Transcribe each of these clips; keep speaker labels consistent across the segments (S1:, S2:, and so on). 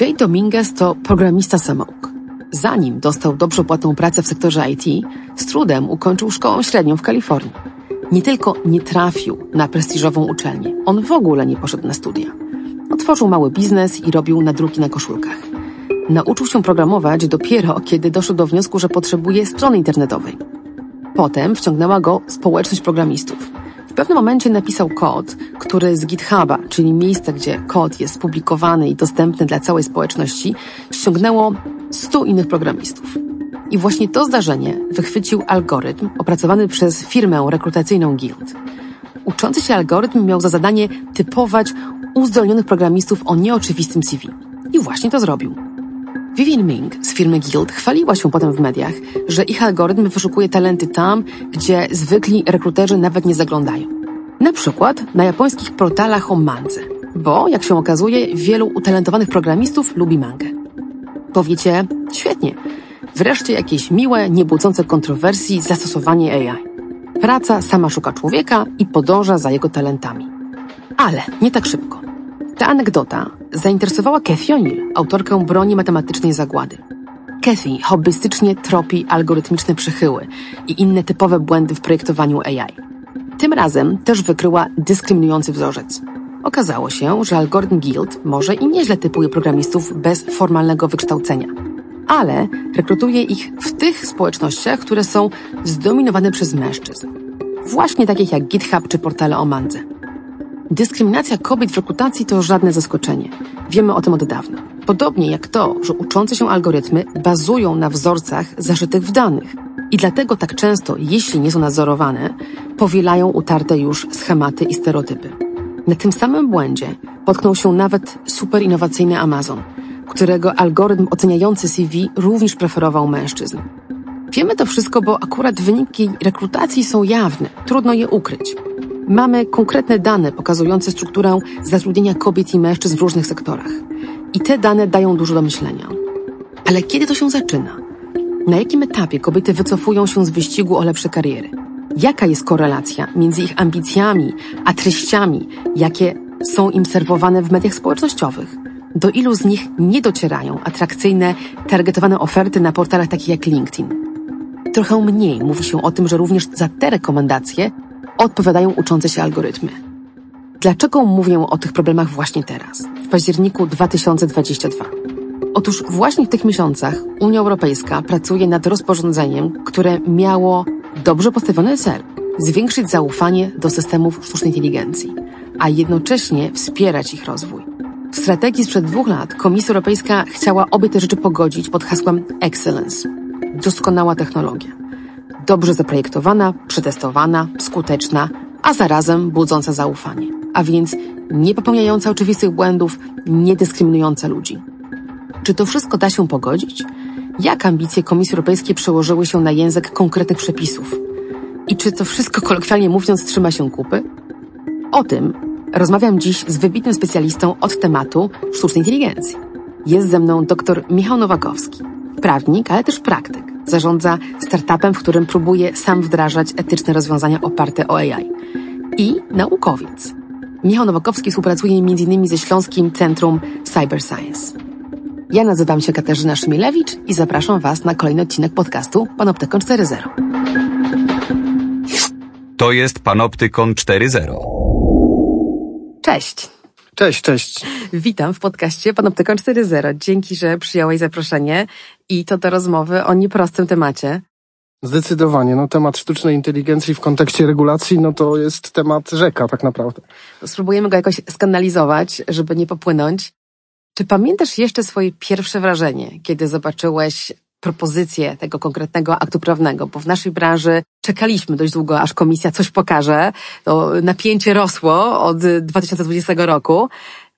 S1: Jay Dominguez to programista samouk. Zanim dostał dobrze płatną pracę w sektorze IT, z trudem ukończył szkołę średnią w Kalifornii. Nie tylko nie trafił na prestiżową uczelnię, on w ogóle nie poszedł na studia. Otworzył mały biznes i robił nadruki na koszulkach. Nauczył się programować dopiero, kiedy doszedł do wniosku, że potrzebuje strony internetowej. Potem wciągnęła go społeczność programistów. W pewnym momencie napisał kod, który z GitHuba, czyli miejsca, gdzie kod jest publikowany i dostępny dla całej społeczności, ściągnęło 100 innych programistów. I właśnie to zdarzenie wychwycił algorytm opracowany przez firmę rekrutacyjną Guild. Uczący się algorytm miał za zadanie typować uzdolnionych programistów o nieoczywistym CV. I właśnie to zrobił. Vivian Ming z firmy Guild chwaliła się potem w mediach, że ich algorytm wyszukuje talenty tam, gdzie zwykli rekruterzy nawet nie zaglądają. Na przykład na japońskich portalach o mandze, bo, jak się okazuje, wielu utalentowanych programistów lubi mangę. Powiecie, świetnie, wreszcie jakieś miłe, niebudzące kontrowersji zastosowanie AI. Praca sama szuka człowieka i podąża za jego talentami. Ale nie tak szybko. Ta anegdota zainteresowała Cathy O'Neill, autorkę broni matematycznej zagłady. Cathy hobbystycznie tropi algorytmiczne przychyły i inne typowe błędy w projektowaniu AI. Tym razem też wykryła dyskryminujący wzorzec. Okazało się, że algorytm Guild może i nieźle typuje programistów bez formalnego wykształcenia, ale rekrutuje ich w tych społecznościach, które są zdominowane przez mężczyzn. Właśnie takich jak GitHub czy portale o mandze. Dyskryminacja kobiet w rekrutacji to żadne zaskoczenie. Wiemy o tym od dawna. Podobnie jak to, że uczące się algorytmy bazują na wzorcach zaszytych w danych. I dlatego tak często, jeśli nie są nadzorowane, powielają utarte już schematy i stereotypy. Na tym samym błędzie potknął się nawet super innowacyjny Amazon, którego algorytm oceniający CV również preferował mężczyzn. Wiemy to wszystko, bo akurat wyniki rekrutacji są jawne, trudno je ukryć. Mamy konkretne dane pokazujące strukturę zatrudnienia kobiet i mężczyzn w różnych sektorach. I te dane dają dużo do myślenia. Ale kiedy to się zaczyna? Na jakim etapie kobiety wycofują się z wyścigu o lepsze kariery? Jaka jest korelacja między ich ambicjami a treściami, jakie są im serwowane w mediach społecznościowych? Do ilu z nich nie docierają atrakcyjne, targetowane oferty na portalach takich jak LinkedIn? Trochę mniej mówi się o tym, że również za te rekomendacje odpowiadają uczące się algorytmy. Dlaczego mówię o tych problemach właśnie teraz, w październiku 2022? Otóż właśnie w tych miesiącach Unia Europejska pracuje nad rozporządzeniem, które miało dobrze postawiony cel zwiększyć zaufanie do systemów sztucznej inteligencji, a jednocześnie wspierać ich rozwój. W strategii sprzed dwóch lat Komisja Europejska chciała obie te rzeczy pogodzić pod hasłem Excellence doskonała technologia. Dobrze zaprojektowana, przetestowana, skuteczna, a zarazem budząca zaufanie. A więc nie popełniająca oczywistych błędów, nie dyskryminująca ludzi. Czy to wszystko da się pogodzić? Jak ambicje Komisji Europejskiej przełożyły się na język konkretnych przepisów? I czy to wszystko, kolokwialnie mówiąc, trzyma się kupy? O tym rozmawiam dziś z wybitnym specjalistą od tematu sztucznej inteligencji. Jest ze mną dr Michał Nowakowski, prawnik, ale też praktyk. Zarządza startupem, w którym próbuje sam wdrażać etyczne rozwiązania oparte o AI. I naukowiec. Michał Nowakowski współpracuje m.in. ze Śląskim Centrum Cyber Science. Ja nazywam się Katarzyna Szymilewicz i zapraszam Was na kolejny odcinek podcastu Panoptykon 4.0.
S2: To jest Panoptykon 4.0.
S1: Cześć.
S3: Cześć, cześć.
S1: Witam w podcaście Panoptykon 4.0. Dzięki, że przyjąłeś zaproszenie i to do rozmowy o nieprostym temacie.
S3: Zdecydowanie. No, temat sztucznej inteligencji w kontekście regulacji, no to jest temat rzeka tak naprawdę.
S1: Spróbujemy go jakoś skanalizować, żeby nie popłynąć. Czy pamiętasz jeszcze swoje pierwsze wrażenie, kiedy zobaczyłeś propozycję tego konkretnego aktu prawnego, bo w naszej branży czekaliśmy dość długo, aż komisja coś pokaże. To napięcie rosło od 2020 roku.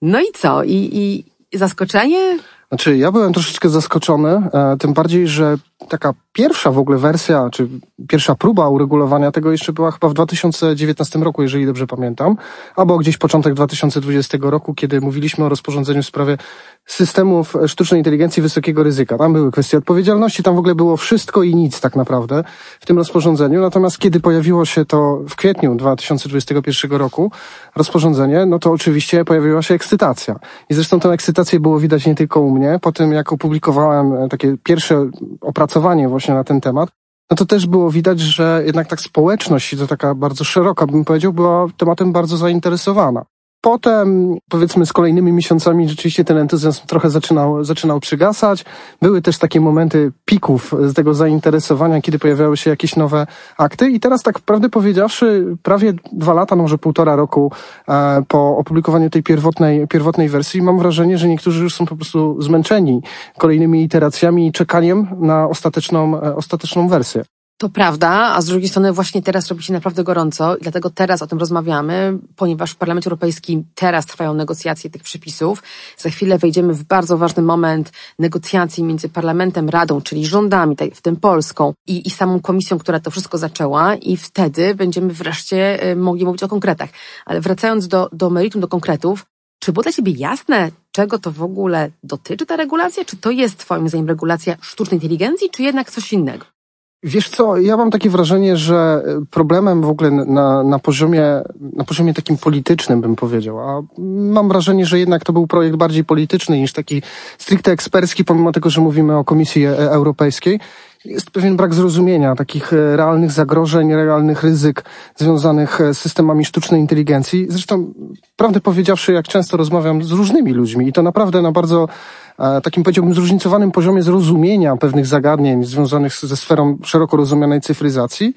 S1: No i co? I, i zaskoczenie?
S3: Znaczy, ja byłem troszeczkę zaskoczony, e, tym bardziej, że taka pierwsza w ogóle wersja, czy pierwsza próba uregulowania tego jeszcze była chyba w 2019 roku, jeżeli dobrze pamiętam, albo gdzieś początek 2020 roku, kiedy mówiliśmy o rozporządzeniu w sprawie systemów sztucznej inteligencji wysokiego ryzyka. Tam były kwestie odpowiedzialności, tam w ogóle było wszystko i nic tak naprawdę w tym rozporządzeniu. Natomiast kiedy pojawiło się to w kwietniu 2021 roku, rozporządzenie, no to oczywiście pojawiła się ekscytacja. I zresztą tę ekscytację było widać nie tylko u mnie. Po tym, jak opublikowałem takie pierwsze opracowanie właśnie na ten temat, no to też było widać, że jednak tak społeczność, to taka bardzo szeroka, bym powiedział, była tematem bardzo zainteresowana. Potem, powiedzmy, z kolejnymi miesiącami rzeczywiście ten entuzjazm trochę zaczynał, zaczynał przygasać. Były też takie momenty pików z tego zainteresowania, kiedy pojawiały się jakieś nowe akty. I teraz, tak prawdę powiedziawszy, prawie dwa lata, no może półtora roku e, po opublikowaniu tej pierwotnej, pierwotnej wersji, mam wrażenie, że niektórzy już są po prostu zmęczeni kolejnymi iteracjami i czekaniem na ostateczną, e, ostateczną wersję.
S1: To prawda, a z drugiej strony właśnie teraz robi się naprawdę gorąco i dlatego teraz o tym rozmawiamy, ponieważ w Parlamencie Europejskim teraz trwają negocjacje tych przepisów. Za chwilę wejdziemy w bardzo ważny moment negocjacji między Parlamentem, Radą, czyli rządami, w tym Polską i, i samą komisją, która to wszystko zaczęła i wtedy będziemy wreszcie y, mogli mówić o konkretach. Ale wracając do, do meritum, do konkretów, czy było dla Ciebie jasne, czego to w ogóle dotyczy ta regulacja? Czy to jest Twoim zdaniem regulacja sztucznej inteligencji, czy jednak coś innego?
S3: Wiesz co, ja mam takie wrażenie, że problemem w ogóle na, na, poziomie, na poziomie takim politycznym bym powiedział, a mam wrażenie, że jednak to był projekt bardziej polityczny niż taki stricte ekspercki, pomimo tego, że mówimy o Komisji e, Europejskiej. Jest pewien brak zrozumienia takich e, realnych zagrożeń, realnych ryzyk związanych e, z systemami sztucznej inteligencji. Zresztą, prawdę powiedziawszy, jak często rozmawiam z różnymi ludźmi i to naprawdę na bardzo takim powiedziałbym zróżnicowanym poziomie zrozumienia pewnych zagadnień związanych ze sferą szeroko rozumianej cyfryzacji,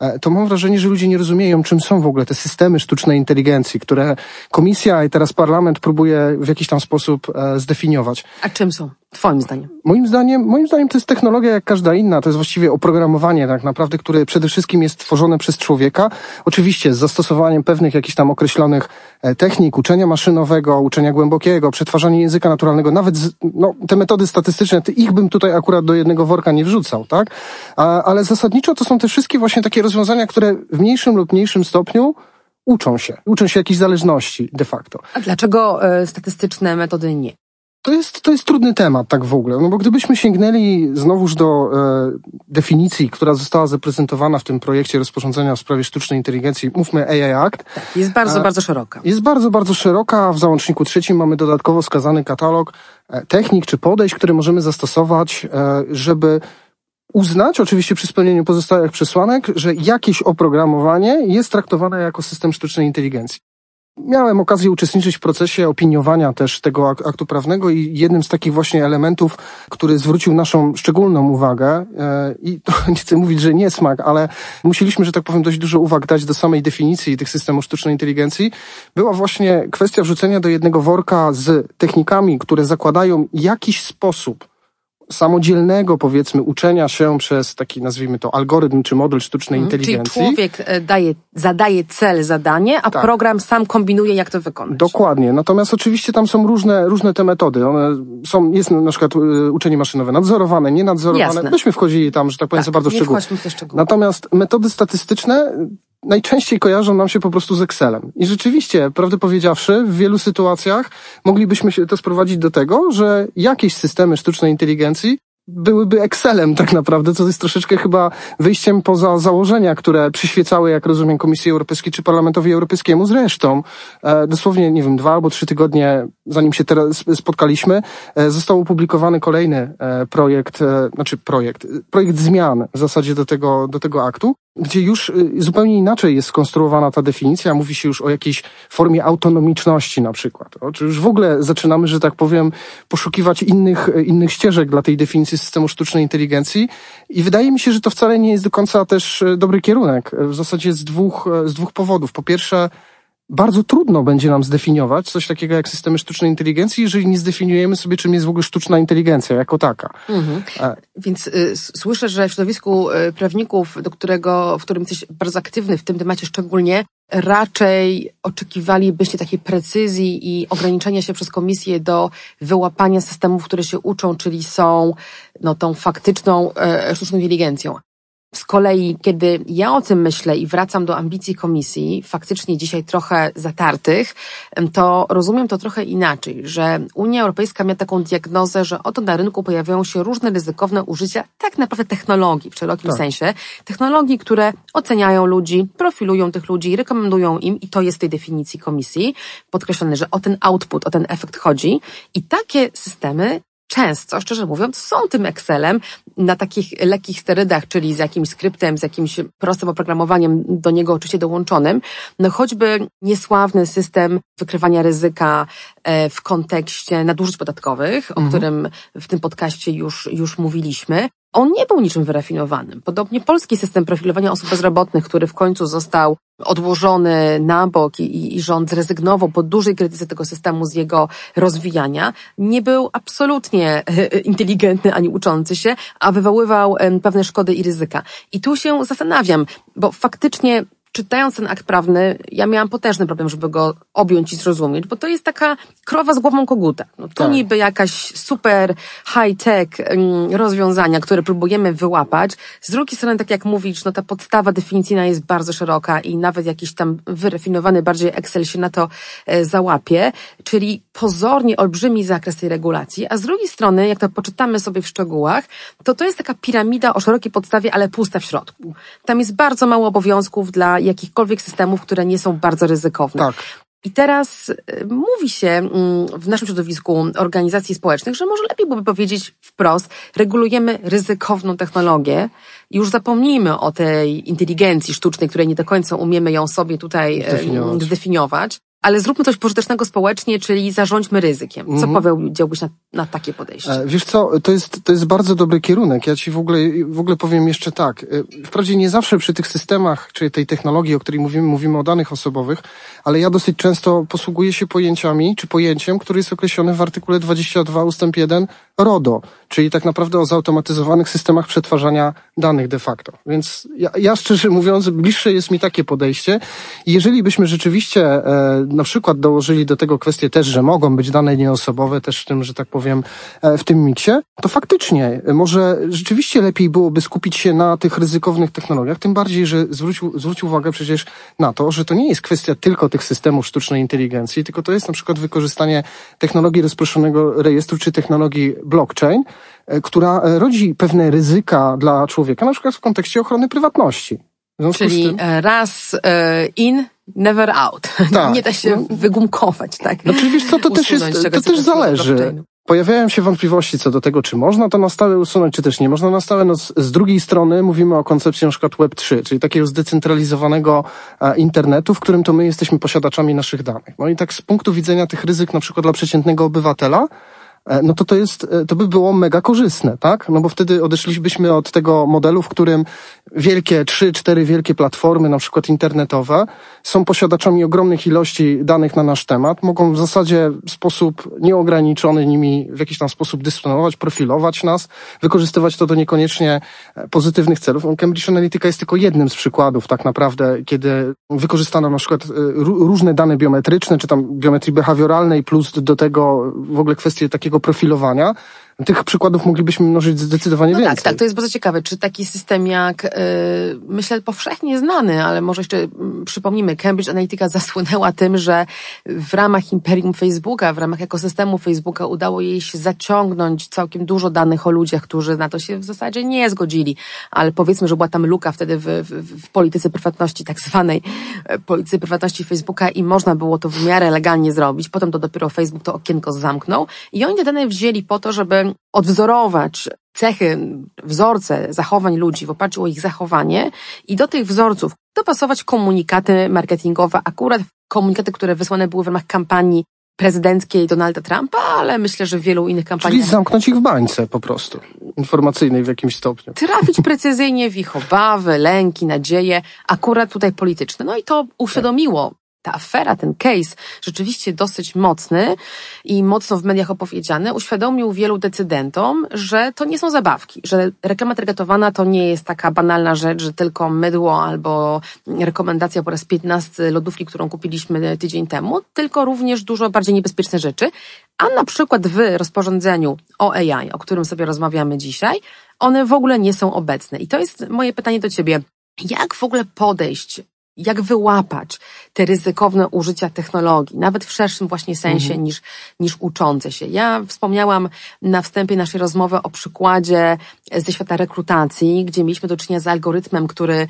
S3: e, to mam wrażenie, że ludzie nie rozumieją, czym są w ogóle te systemy sztucznej inteligencji, które komisja i teraz parlament próbuje w jakiś tam sposób e, zdefiniować.
S1: A czym są? Twoim zdaniem?
S3: Moim zdaniem, moim zdaniem to jest technologia jak każda inna. To jest właściwie oprogramowanie tak naprawdę, które przede wszystkim jest tworzone przez człowieka. Oczywiście z zastosowaniem pewnych jakichś tam określonych e, technik, uczenia maszynowego, uczenia głębokiego, przetwarzania języka naturalnego, nawet z, no, te metody statystyczne, ich bym tutaj akurat do jednego worka nie wrzucał, tak? A, ale zasadniczo to są te wszystkie właśnie takie rozwiązania, które w mniejszym lub mniejszym stopniu uczą się. Uczą się jakiejś zależności de facto.
S1: A dlaczego y, statystyczne metody nie?
S3: To jest, to jest trudny temat, tak w ogóle. No bo gdybyśmy sięgnęli znowuż do e, definicji, która została zaprezentowana w tym projekcie rozporządzenia w sprawie sztucznej inteligencji, mówmy AI Act.
S1: Jest bardzo, e, bardzo szeroka.
S3: Jest bardzo, bardzo szeroka. W załączniku trzecim mamy dodatkowo wskazany katalog e, technik czy podejść, które możemy zastosować, e, żeby uznać, oczywiście przy spełnieniu pozostałych przesłanek, że jakieś oprogramowanie jest traktowane jako system sztucznej inteligencji. Miałem okazję uczestniczyć w procesie opiniowania też tego aktu prawnego i jednym z takich właśnie elementów, który zwrócił naszą szczególną uwagę e, i to nie chcę mówić, że nie smak, ale musieliśmy, że tak powiem, dość dużo uwag dać do samej definicji tych systemów sztucznej inteligencji, była właśnie kwestia wrzucenia do jednego worka z technikami, które zakładają jakiś sposób samodzielnego, powiedzmy, uczenia się przez taki, nazwijmy to, algorytm czy model sztucznej mhm. inteligencji.
S1: Czyli człowiek e, daje, zadaje cel, zadanie, a tak. program sam kombinuje, jak to wykonać.
S3: Dokładnie. Natomiast oczywiście tam są różne, różne te metody. One są, jest na przykład e, uczenie maszynowe nadzorowane, nienadzorowane. Jasne. Myśmy wchodzili tam, że tak powiem, tak, za bardzo szczegółowo. Natomiast metody statystyczne najczęściej kojarzą nam się po prostu z Excelem. I rzeczywiście, prawdę powiedziawszy, w wielu sytuacjach moglibyśmy się to sprowadzić do tego, że jakieś systemy sztucznej inteligencji byłyby Excelem tak naprawdę, co jest troszeczkę chyba wyjściem poza założenia, które przyświecały, jak rozumiem, Komisji Europejskiej czy Parlamentowi Europejskiemu. Zresztą, e, dosłownie, nie wiem, dwa albo trzy tygodnie, zanim się teraz spotkaliśmy, e, został opublikowany kolejny e, projekt, e, znaczy projekt, projekt zmian w zasadzie do tego, do tego aktu, gdzie już y, zupełnie inaczej jest skonstruowana ta definicja, mówi się już o jakiejś formie autonomiczności na przykład. O, czy już w ogóle zaczynamy, że tak powiem, poszukiwać innych, y, innych ścieżek dla tej definicji systemu sztucznej inteligencji i wydaje mi się, że to wcale nie jest do końca też y, dobry kierunek. W zasadzie z dwóch, z dwóch powodów. Po pierwsze, bardzo trudno będzie nam zdefiniować coś takiego jak systemy sztucznej inteligencji, jeżeli nie zdefiniujemy sobie, czym jest w ogóle sztuczna inteligencja jako taka. Mhm.
S1: Więc y, słyszę, że w środowisku y, prawników, do którego, w którym jesteś bardzo aktywny w tym temacie szczególnie, raczej oczekiwalibyście takiej precyzji i ograniczenia się przez komisję do wyłapania systemów, które się uczą, czyli są no, tą faktyczną e, sztuczną inteligencją. Z kolei, kiedy ja o tym myślę i wracam do ambicji komisji, faktycznie dzisiaj trochę zatartych, to rozumiem to trochę inaczej, że Unia Europejska miała taką diagnozę, że oto na rynku pojawiają się różne ryzykowne użycia tak naprawdę technologii w szerokim tak. sensie. Technologii, które oceniają ludzi, profilują tych ludzi, rekomendują im i to jest w tej definicji komisji podkreślone, że o ten output, o ten efekt chodzi. I takie systemy często, szczerze mówiąc, są tym Excelem na takich lekkich sterydach, czyli z jakimś skryptem, z jakimś prostym oprogramowaniem do niego oczywiście dołączonym. No choćby niesławny system wykrywania ryzyka e, w kontekście nadużyć podatkowych, mhm. o którym w tym podcaście już, już mówiliśmy, on nie był niczym wyrafinowanym. Podobnie polski system profilowania osób bezrobotnych, który w końcu został odłożony na bok i, i rząd zrezygnował po dużej krytyce tego systemu z jego rozwijania, nie był absolutnie inteligentny ani uczący się, a wywoływał pewne szkody i ryzyka. I tu się zastanawiam, bo faktycznie czytając ten akt prawny, ja miałam potężny problem, żeby go objąć i zrozumieć, bo to jest taka krowa z głową koguta. No, to tak. niby jakaś super high-tech um, rozwiązania, które próbujemy wyłapać. Z drugiej strony, tak jak mówisz, no ta podstawa definicyjna jest bardzo szeroka i nawet jakiś tam wyrafinowany bardziej Excel się na to e, załapie, czyli pozornie olbrzymi zakres tej regulacji, a z drugiej strony, jak to poczytamy sobie w szczegółach, to to jest taka piramida o szerokiej podstawie, ale pusta w środku. Tam jest bardzo mało obowiązków dla jakichkolwiek systemów, które nie są bardzo ryzykowne. Tak. I teraz y, mówi się mm, w naszym środowisku organizacji społecznych, że może lepiej byłoby powiedzieć wprost, regulujemy ryzykowną technologię. Już zapomnijmy o tej inteligencji sztucznej, której nie do końca umiemy ją sobie tutaj y, zdefiniować. zdefiniować ale zróbmy coś pożytecznego społecznie, czyli zarządźmy ryzykiem. Co mhm. powiedziałbyś na, na takie podejście?
S3: E, wiesz co, to jest, to jest bardzo dobry kierunek. Ja ci w ogóle, w ogóle powiem jeszcze tak. E, wprawdzie nie zawsze przy tych systemach, czy tej technologii, o której mówimy, mówimy o danych osobowych, ale ja dosyć często posługuję się pojęciami, czy pojęciem, które jest określone w artykule 22 ustęp 1 RODO, czyli tak naprawdę o zautomatyzowanych systemach przetwarzania danych de facto. Więc ja, ja szczerze mówiąc, bliższe jest mi takie podejście. Jeżeli byśmy rzeczywiście e, na przykład dołożyli do tego kwestię też, że mogą być dane nieosobowe też w tym, że tak powiem, e, w tym miksie, to faktycznie e, może rzeczywiście lepiej byłoby skupić się na tych ryzykownych technologiach, tym bardziej, że zwrócił, zwrócił uwagę przecież na to, że to nie jest kwestia tylko tych systemów sztucznej inteligencji, tylko to jest na przykład wykorzystanie technologii rozproszonego rejestru czy technologii blockchain, e, która rodzi pewne ryzyka dla człowieka, na przykład w kontekście ochrony prywatności.
S1: Czyli tym... raz in, never out. Tak. Nie da się no. wygumkować, tak?
S3: No czyli wiesz co, to też jest, to też zależy. Pojawiają się wątpliwości co do tego, czy można to na stałe usunąć, czy też nie można na stałe. No z, z drugiej strony mówimy o koncepcji na przykład Web3, czyli takiego zdecentralizowanego e, internetu, w którym to my jesteśmy posiadaczami naszych danych. No i tak z punktu widzenia tych ryzyk na przykład dla przeciętnego obywatela, E, no to to jest, e, to by było mega korzystne, tak? No bo wtedy odeszlibyśmy od tego modelu, w którym wielkie, trzy, cztery wielkie platformy, na przykład internetowe, są posiadaczami ogromnych ilości danych na nasz temat, mogą w zasadzie w sposób nieograniczony nimi w jakiś tam sposób dysponować, profilować nas, wykorzystywać to do niekoniecznie e, pozytywnych celów. Cambridge Analytica jest tylko jednym z przykładów tak naprawdę, kiedy wykorzystano na przykład różne dane biometryczne, czy tam biometrii behawioralnej, plus do tego w ogóle kwestie takiego profilowania, tych przykładów moglibyśmy mnożyć zdecydowanie
S1: no
S3: więcej.
S1: Tak, tak, to jest bardzo ciekawe. Czy taki system jak, yy, myślę, powszechnie znany, ale może jeszcze yy, przypomnimy, Cambridge Analytica zasłynęła tym, że w ramach imperium Facebooka, w ramach ekosystemu Facebooka udało jej się zaciągnąć całkiem dużo danych o ludziach, którzy na to się w zasadzie nie zgodzili, ale powiedzmy, że była tam luka wtedy w, w, w polityce prywatności, tak zwanej e, polityce prywatności Facebooka i można było to w miarę legalnie zrobić. Potem to dopiero Facebook to okienko zamknął i oni te dane wzięli po to, żeby odwzorować cechy, wzorce zachowań ludzi w oparciu o ich zachowanie i do tych wzorców dopasować komunikaty marketingowe, akurat komunikaty, które wysłane były w ramach kampanii prezydenckiej Donalda Trumpa, ale myślę, że w wielu innych kampaniach.
S3: Czyli zamknąć ich w bańce po prostu, informacyjnej w jakimś stopniu.
S1: Trafić precyzyjnie w ich obawy, lęki, nadzieje, akurat tutaj polityczne. No i to uświadomiło ta afera, ten case, rzeczywiście dosyć mocny i mocno w mediach opowiedziany, uświadomił wielu decydentom, że to nie są zabawki, że reklama targetowana to nie jest taka banalna rzecz, że tylko mydło albo rekomendacja po raz 15 lodówki, którą kupiliśmy tydzień temu, tylko również dużo bardziej niebezpieczne rzeczy. A na przykład w rozporządzeniu o AI, o którym sobie rozmawiamy dzisiaj, one w ogóle nie są obecne. I to jest moje pytanie do Ciebie. Jak w ogóle podejść jak wyłapać te ryzykowne użycia technologii, nawet w szerszym właśnie sensie mhm. niż, niż uczące się. Ja wspomniałam na wstępie naszej rozmowy o przykładzie ze świata rekrutacji, gdzie mieliśmy do czynienia z algorytmem, który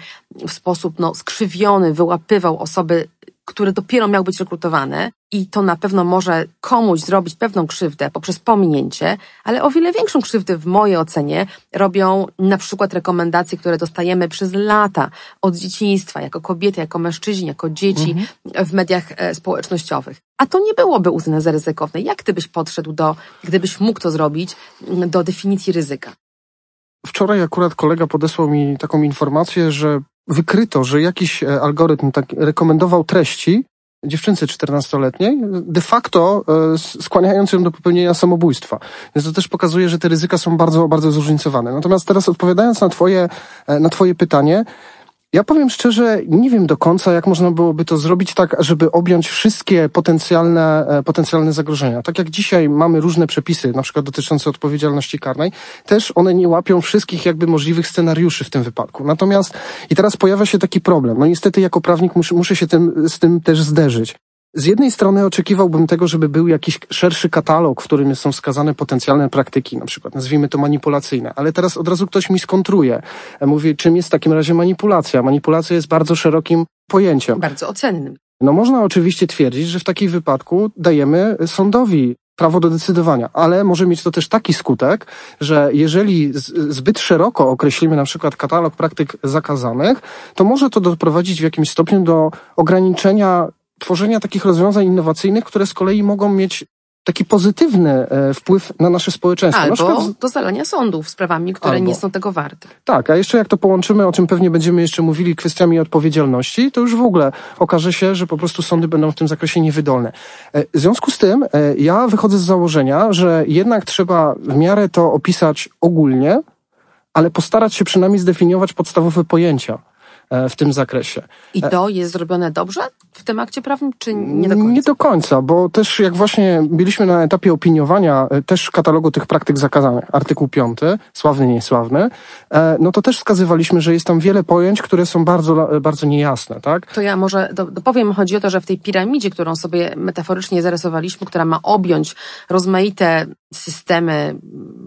S1: w sposób no, skrzywiony wyłapywał osoby które dopiero miały być rekrutowane i to na pewno może komuś zrobić pewną krzywdę poprzez pominięcie, ale o wiele większą krzywdę w mojej ocenie robią na przykład rekomendacje, które dostajemy przez lata od dzieciństwa, jako kobiety, jako mężczyźni, jako dzieci mhm. w mediach e, społecznościowych. A to nie byłoby uznane za ryzykowne. Jak ty byś podszedł do, gdybyś mógł to zrobić, do definicji ryzyka?
S3: Wczoraj akurat kolega podesłał mi taką informację, że wykryto, że jakiś e, algorytm tak rekomendował treści dziewczynce 14-letniej, de facto e, skłaniając ją do popełnienia samobójstwa. Więc to też pokazuje, że te ryzyka są bardzo, bardzo zróżnicowane. Natomiast teraz odpowiadając na twoje, e, na twoje pytanie, ja powiem szczerze, nie wiem do końca, jak można byłoby to zrobić tak, żeby objąć wszystkie potencjalne, e, potencjalne zagrożenia. Tak jak dzisiaj mamy różne przepisy, na przykład dotyczące odpowiedzialności karnej, też one nie łapią wszystkich jakby możliwych scenariuszy w tym wypadku. Natomiast i teraz pojawia się taki problem. No niestety jako prawnik muszę, muszę się tym, z tym też zderzyć. Z jednej strony oczekiwałbym tego, żeby był jakiś szerszy katalog, w którym są wskazane potencjalne praktyki, na przykład nazwijmy to manipulacyjne, ale teraz od razu ktoś mi skontruje. E, mówi, czym jest w takim razie manipulacja? Manipulacja jest bardzo szerokim pojęciem.
S1: Bardzo ocennym.
S3: No można oczywiście twierdzić, że w takim wypadku dajemy sądowi prawo do decydowania, ale może mieć to też taki skutek, że jeżeli zbyt szeroko określimy na przykład katalog praktyk zakazanych, to może to doprowadzić w jakimś stopniu do ograniczenia tworzenia takich rozwiązań innowacyjnych, które z kolei mogą mieć taki pozytywny e, wpływ na nasze społeczeństwo.
S1: Albo przykład... do zalania sądów sprawami, które Albo. nie są tego warte.
S3: Tak, a jeszcze jak to połączymy, o czym pewnie będziemy jeszcze mówili, kwestiami odpowiedzialności, to już w ogóle okaże się, że po prostu sądy będą w tym zakresie niewydolne. E, w związku z tym e, ja wychodzę z założenia, że jednak trzeba w miarę to opisać ogólnie, ale postarać się przynajmniej zdefiniować podstawowe pojęcia. E, w tym zakresie.
S1: I e, to jest zrobione dobrze w tym akcie prawnym, czy nie do końca?
S3: Nie do końca, bo też jak właśnie byliśmy na etapie opiniowania e, też katalogu tych praktyk zakazanych, artykuł 5, sławny, niesławny, no to też wskazywaliśmy, że jest tam wiele pojęć, które są bardzo, bardzo niejasne, tak?
S1: To ja może dopowiem, chodzi o to, że w tej piramidzie, którą sobie metaforycznie zarysowaliśmy, która ma objąć rozmaite systemy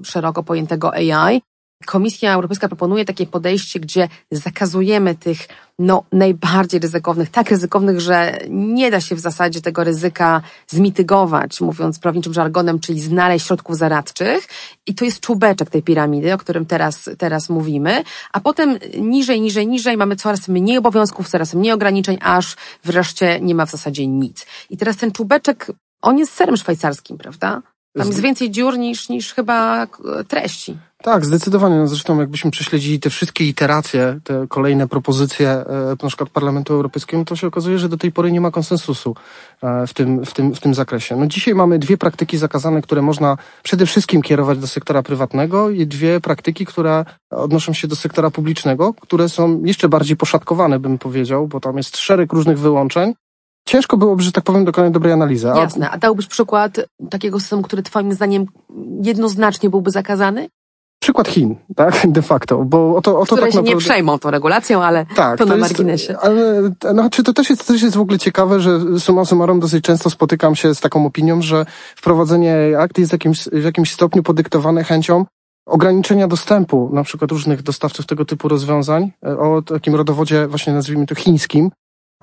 S1: szeroko pojętego AI, Komisja Europejska proponuje takie podejście, gdzie zakazujemy tych no, najbardziej ryzykownych, tak ryzykownych, że nie da się w zasadzie tego ryzyka zmitygować, mówiąc prawniczym żargonem, czyli znaleźć środków zaradczych. I to jest czubeczek tej piramidy, o którym teraz, teraz mówimy. A potem niżej, niżej, niżej mamy coraz mniej obowiązków, coraz mniej ograniczeń, aż wreszcie nie ma w zasadzie nic. I teraz ten czubeczek, on jest serem szwajcarskim, prawda? Tam jest więcej dziur niż, niż chyba treści.
S3: Tak, zdecydowanie. No zresztą jakbyśmy prześledzili te wszystkie iteracje, te kolejne propozycje e, na przykład Parlamentu Europejskiego, to się okazuje, że do tej pory nie ma konsensusu e, w tym, w tym, w tym zakresie. No dzisiaj mamy dwie praktyki zakazane, które można przede wszystkim kierować do sektora prywatnego i dwie praktyki, które odnoszą się do sektora publicznego, które są jeszcze bardziej poszatkowane, bym powiedział, bo tam jest szereg różnych wyłączeń ciężko byłoby, że tak powiem, dokonać dobrej analizy.
S1: Jasne. A dałbyś przykład takiego systemu, który twoim zdaniem jednoznacznie byłby zakazany?
S3: Przykład Chin, tak, de facto, bo o to, o to
S1: Które
S3: tak
S1: się naprawdę... nie przejmą tą regulacją, ale tak, to, to na jest, marginesie.
S3: Ale, no, czy to też jest, też jest w ogóle ciekawe, że summa summarum dosyć często spotykam się z taką opinią, że wprowadzenie akt jest w jakimś, w jakimś stopniu podyktowane chęcią ograniczenia dostępu na przykład różnych dostawców tego typu rozwiązań e, o takim rodowodzie właśnie nazwijmy to chińskim,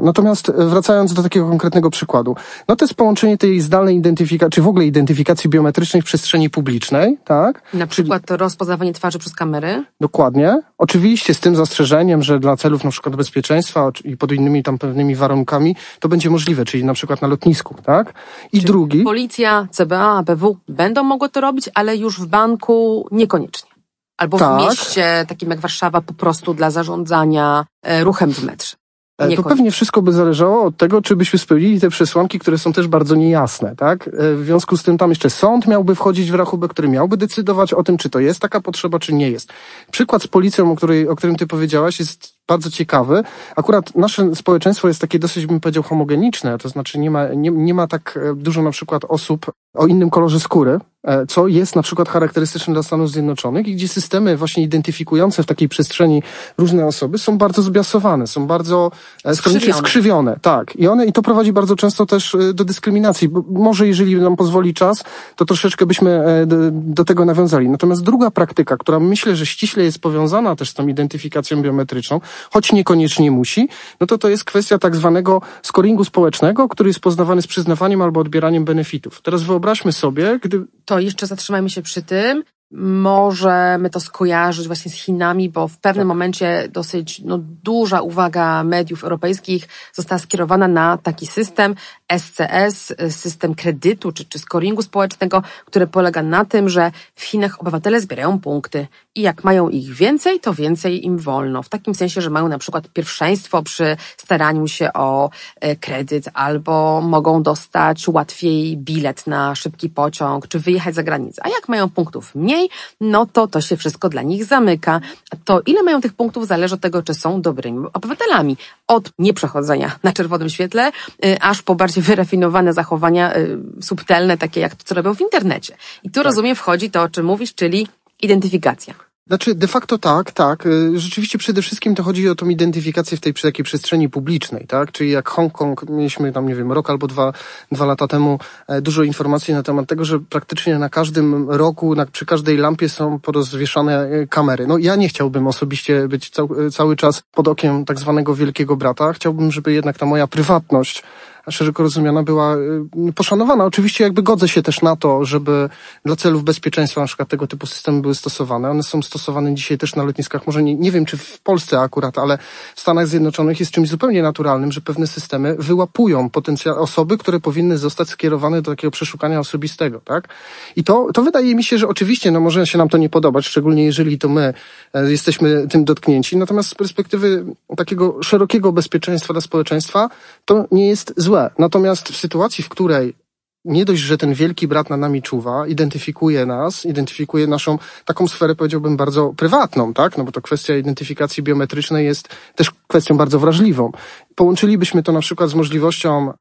S3: Natomiast e, wracając do takiego konkretnego przykładu, no to jest połączenie tej zdalnej identyfikacji, czy w ogóle identyfikacji biometrycznej w przestrzeni publicznej, tak?
S1: Na przykład Czyli... rozpoznawanie twarzy przez kamery?
S3: Dokładnie. Oczywiście z tym zastrzeżeniem, że dla celów na przykład bezpieczeństwa i pod innymi tam pewnymi warunkami to będzie możliwe, czyli na przykład na lotnisku, tak? I czyli drugi...
S1: Policja, CBA, ABW będą mogły to robić, ale już w banku niekoniecznie. Albo tak. w mieście takim jak Warszawa po prostu dla zarządzania e, ruchem w metrze.
S3: E, to pewnie wszystko by zależało od tego, czy byśmy spełnili te przesłanki, które są też bardzo niejasne, tak? E, w związku z tym tam jeszcze sąd miałby wchodzić w rachubę, który miałby decydować o tym, czy to jest taka potrzeba, czy nie jest. Przykład z policją, o, której, o którym ty powiedziałaś, jest bardzo ciekawy. Akurat nasze społeczeństwo jest takie dosyć, bym powiedział, homogeniczne, to znaczy nie ma, nie, nie ma tak e, dużo na przykład osób o innym kolorze skóry, co jest na przykład charakterystyczne dla Stanów Zjednoczonych i gdzie systemy właśnie identyfikujące w takiej przestrzeni różne osoby są bardzo zbiasowane, są bardzo e, skrzywione. skrzywione. Tak. I one, i to prowadzi bardzo często też do dyskryminacji. Bo może jeżeli nam pozwoli czas, to troszeczkę byśmy do, do tego nawiązali. Natomiast druga praktyka, która myślę, że ściśle jest powiązana też z tą identyfikacją biometryczną, choć niekoniecznie musi, no to to jest kwestia tak zwanego scoringu społecznego, który jest poznawany z przyznawaniem albo odbieraniem benefitów. Teraz wyobraźmy sobie, gdy...
S1: To jeszcze zatrzymajmy się przy tym, możemy to skojarzyć właśnie z Chinami, bo w pewnym tak. momencie dosyć no, duża uwaga mediów europejskich została skierowana na taki system SCS, system kredytu czy, czy scoringu społecznego, który polega na tym, że w Chinach obywatele zbierają punkty i jak mają ich więcej, to więcej im wolno. W takim sensie, że mają na przykład pierwszeństwo przy staraniu się o e, kredyt albo mogą dostać łatwiej bilet na szybki pociąg czy wyjechać za granicę. A jak mają punktów mniej, no to to się wszystko dla nich zamyka. To ile mają tych punktów zależy od tego, czy są dobrymi obywatelami. Od nieprzechodzenia na czerwonym świetle, y, aż po bardziej wyrafinowane zachowania y, subtelne, takie jak to, co robią w internecie. I tu tak. rozumiem wchodzi to, o czym mówisz, czyli identyfikacja.
S3: Znaczy, de facto tak, tak. Y, rzeczywiście przede wszystkim to chodzi o tą identyfikację w tej takiej przestrzeni publicznej, tak? Czyli jak Hongkong, mieliśmy tam, nie wiem, rok albo dwa, dwa lata temu e, dużo informacji na temat tego, że praktycznie na każdym roku, na, przy każdej lampie są porozwieszane e, kamery. No ja nie chciałbym osobiście być cał, e, cały czas pod okiem tak zwanego wielkiego brata. Chciałbym, żeby jednak ta moja prywatność szeroko rozumiana była y, poszanowana. Oczywiście jakby godzę się też na to, żeby dla celów bezpieczeństwa na przykład tego typu systemy były stosowane. One są stosowane dzisiaj też na lotniskach. Może nie, nie wiem, czy w Polsce akurat, ale w Stanach Zjednoczonych jest czymś zupełnie naturalnym, że pewne systemy wyłapują potencjał osoby, które powinny zostać skierowane do takiego przeszukania osobistego, tak? I to, to wydaje mi się, że oczywiście, no może się nam to nie podobać, szczególnie jeżeli to my e, jesteśmy tym dotknięci. Natomiast z perspektywy takiego szerokiego bezpieczeństwa dla społeczeństwa, to nie jest złe złe. Natomiast w sytuacji, w której nie dość, że ten wielki brat nad nami czuwa, identyfikuje nas, identyfikuje naszą taką sferę, powiedziałbym, bardzo prywatną, tak? No bo to kwestia identyfikacji biometrycznej jest też kwestią bardzo wrażliwą. Połączylibyśmy to na przykład z możliwością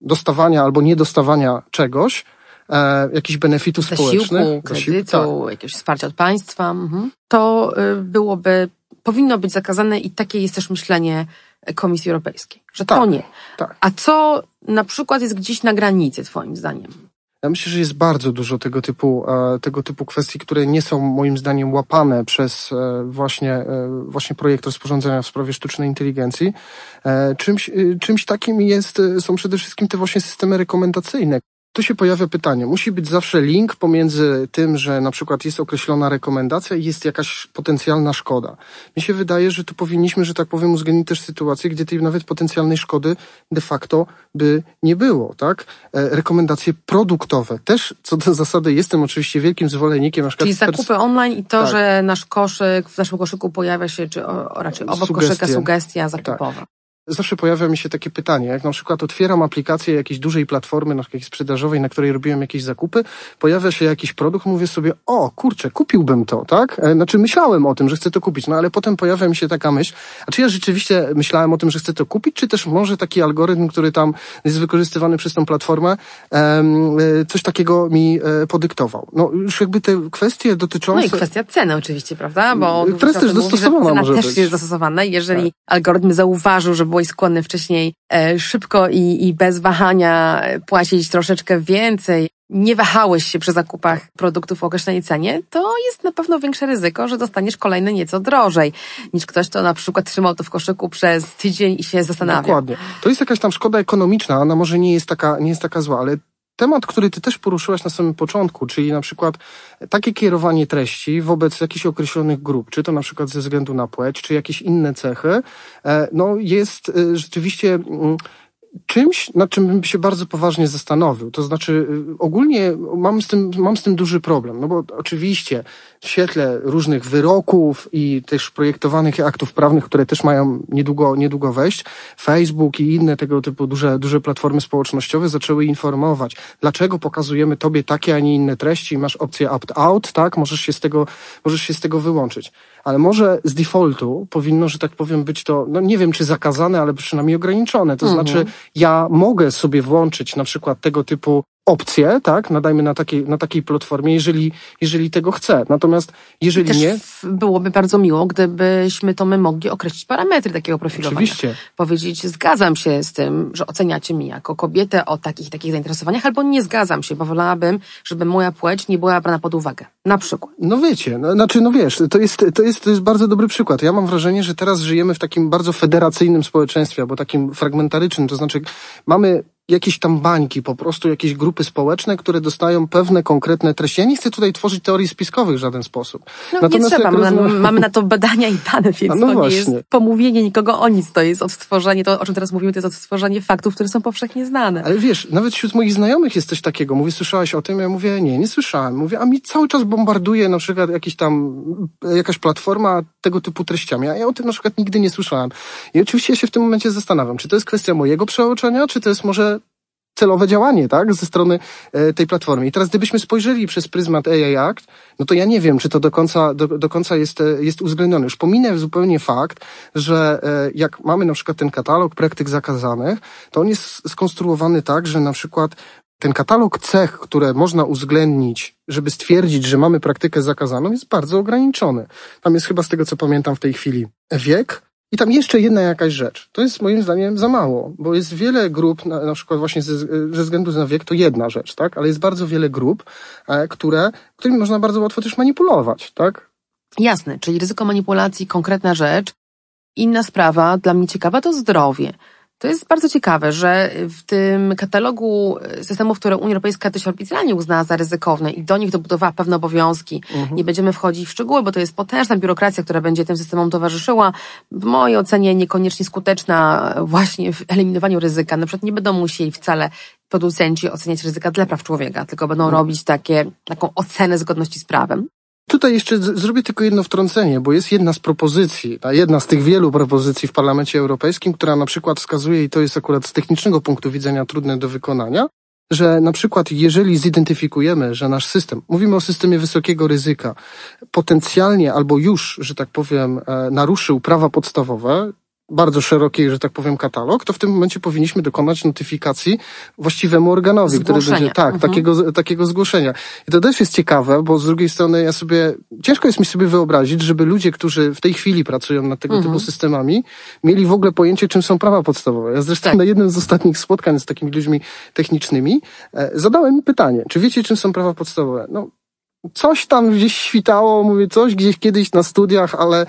S3: dostawania albo niedostawania czegoś, e, jakichś benefitów
S1: Zasiłku,
S3: społecznych.
S1: kredytu, tak. jakiegoś wsparcia od państwa. Mhm. To y, byłoby, powinno być zakazane i takie jest też myślenie Komisji Europejskiej, że tak, to nie. Tak. A co na przykład jest gdzieś na granicy, Twoim zdaniem?
S3: Ja myślę, że jest bardzo dużo tego typu, e, tego typu kwestii, które nie są moim zdaniem łapane przez e, właśnie, e, właśnie projekt rozporządzenia w sprawie sztucznej inteligencji. Czymś, czymś takim jest, są przede wszystkim te właśnie systemy rekomendacyjne. Tu się pojawia pytanie. Musi być zawsze link pomiędzy tym, że na przykład jest określona rekomendacja i jest jakaś potencjalna szkoda. Mi się wydaje, że tu powinniśmy, że tak powiem, uwzględnić też sytuację, gdzie tej nawet potencjalnej szkody de facto by nie było, tak? E, rekomendacje produktowe. Też co do zasady jestem oczywiście wielkim zwolennikiem. Na
S1: Czyli zakupy online i to, tak. że nasz koszyk, w naszym koszyku pojawia się, czy o, raczej obok Sugestie. koszyka sugestia zakupowa. Tak
S3: zawsze pojawia mi się takie pytanie, jak na przykład otwieram aplikację jakiejś dużej platformy, na przykład sprzedażowej, na której robiłem jakieś zakupy, pojawia się jakiś produkt, mówię sobie, o kurczę, kupiłbym to, tak? E, znaczy myślałem o tym, że chcę to kupić, no ale potem pojawia mi się taka myśl, a czy ja rzeczywiście myślałem o tym, że chcę to kupić, czy też może taki algorytm, który tam jest wykorzystywany przez tą platformę, e, coś takiego mi e, podyktował. No już jakby te kwestie dotyczące...
S1: No i kwestia ceny oczywiście, prawda? Bo
S3: która jest też dostosowana mówi,
S1: może
S3: też
S1: być. jest dostosowana. Jeżeli tak. algorytm zauważył, że byłeś skłonny wcześniej e, szybko i, i bez wahania płacić troszeczkę więcej, nie wahałeś się przy zakupach produktów o określonej cenie, to jest na pewno większe ryzyko, że dostaniesz kolejne nieco drożej niż ktoś, kto na przykład trzymał to w koszyku przez tydzień i się zastanawia.
S3: Dokładnie. To jest jakaś tam szkoda ekonomiczna, ona może nie jest taka, nie jest taka zła, ale temat, który ty też poruszyłaś na samym początku, czyli na przykład takie kierowanie treści wobec jakichś określonych grup, czy to na przykład ze względu na płeć, czy jakieś inne cechy, e, no jest e, rzeczywiście mm, czymś, nad czym bym się bardzo poważnie zastanowił. To znaczy, y, ogólnie mam z tym, mam z tym duży problem, no bo oczywiście w świetle różnych wyroków i też projektowanych aktów prawnych, które też mają niedługo, niedługo wejść, Facebook i inne tego typu duże, duże platformy społecznościowe zaczęły informować, dlaczego pokazujemy tobie takie, a nie inne treści, masz opcję opt-out, tak, możesz się z tego, możesz się z tego wyłączyć ale może z defaultu powinno, że tak powiem, być to, no nie wiem czy zakazane, ale przynajmniej ograniczone. To mhm. znaczy, ja mogę sobie włączyć na przykład tego typu opcje, tak, nadajmy na takiej, na takiej platformie, jeżeli, jeżeli tego chcę. Natomiast jeżeli
S1: Też
S3: nie...
S1: byłoby bardzo miło, gdybyśmy to my mogli określić parametry takiego profilowania.
S3: Oczywiście.
S1: Powiedzieć, zgadzam się z tym, że oceniacie mnie jako kobietę o takich takich zainteresowaniach, albo nie zgadzam się, bo wolałabym, żeby moja płeć nie była brana pod uwagę. Na przykład.
S3: No wiecie, no, znaczy, no wiesz, to jest, to jest, to jest bardzo dobry przykład. Ja mam wrażenie, że teraz żyjemy w takim bardzo federacyjnym społeczeństwie, albo takim fragmentarycznym, to znaczy mamy jakieś tam bańki, po prostu jakieś grupy społeczne, które dostają pewne konkretne treści. Ja nie chcę tutaj tworzyć teorii spiskowych w żaden sposób.
S1: No, Natomiast nie trzeba, rozumiem... mamy na to badania i dane, więc no to właśnie. nie jest pomówienie nikogo o nic, to jest odtworzenie, to o czym teraz mówimy, to jest odtworzenie faktów, które są powszechnie znane.
S3: Ale wiesz, nawet wśród moich znajomych jest coś takiego. Mówię, słyszałaś o tym? Ja mówię, nie, nie słyszałem. Mówię, a mi cały czas bombarduje na przykład jakiś tam, jakaś platforma tego typu treściami. A ja o tym na przykład nigdy nie słyszałem. I oczywiście ja się w tym momencie zastanawiam, czy to jest kwestia mojego przeoczenia, czy to jest może celowe działanie, tak, ze strony e, tej platformy. I teraz gdybyśmy spojrzeli przez pryzmat AI Act, no to ja nie wiem, czy to do końca, do, do końca jest, e, jest uwzględnione. Już pominę zupełnie fakt, że e, jak mamy na przykład ten katalog praktyk zakazanych, to on jest skonstruowany tak, że na przykład ten katalog cech, które można uwzględnić, żeby stwierdzić, że mamy praktykę zakazaną, jest bardzo ograniczony. Tam jest chyba z tego, co pamiętam w tej chwili, wiek, i tam jeszcze jedna jakaś rzecz. To jest moim zdaniem za mało, bo jest wiele grup, na, na przykład właśnie ze, ze względu na wiek, to jedna rzecz, tak? Ale jest bardzo wiele grup, e, które, którymi można bardzo łatwo też manipulować, tak?
S1: Jasne, czyli ryzyko manipulacji, konkretna rzecz. Inna sprawa, dla mnie ciekawa, to zdrowie. To jest bardzo ciekawe, że w tym katalogu systemów, które Unia Europejska dość oficjalnie uznała za ryzykowne i do nich dobudowała pewne obowiązki, mhm. nie będziemy wchodzić w szczegóły, bo to jest potężna biurokracja, która będzie tym systemom towarzyszyła. W mojej ocenie niekoniecznie skuteczna właśnie w eliminowaniu ryzyka. Na przykład nie będą musieli wcale producenci oceniać ryzyka dla praw człowieka, tylko będą mhm. robić takie, taką ocenę zgodności z prawem.
S3: Tutaj jeszcze zrobię tylko jedno wtrącenie, bo jest jedna z propozycji, jedna z tych wielu propozycji w Parlamencie Europejskim, która na przykład wskazuje, i to jest akurat z technicznego punktu widzenia trudne do wykonania, że na przykład jeżeli zidentyfikujemy, że nasz system, mówimy o systemie wysokiego ryzyka, potencjalnie albo już, że tak powiem, e, naruszył prawa podstawowe, bardzo szeroki, że tak powiem, katalog, to w tym momencie powinniśmy dokonać notyfikacji właściwemu organowi,
S1: zgłoszenia.
S3: który będzie, tak, mhm. takiego, takiego zgłoszenia. I to też jest ciekawe, bo z drugiej strony ja sobie, ciężko jest mi sobie wyobrazić, żeby ludzie, którzy w tej chwili pracują nad tego mhm. typu systemami, mieli w ogóle pojęcie, czym są prawa podstawowe. Ja zresztą tak. na jednym z ostatnich spotkań z takimi ludźmi technicznymi e, zadałem im pytanie, czy wiecie, czym są prawa podstawowe? No, coś tam gdzieś świtało, mówię, coś gdzieś kiedyś na studiach, ale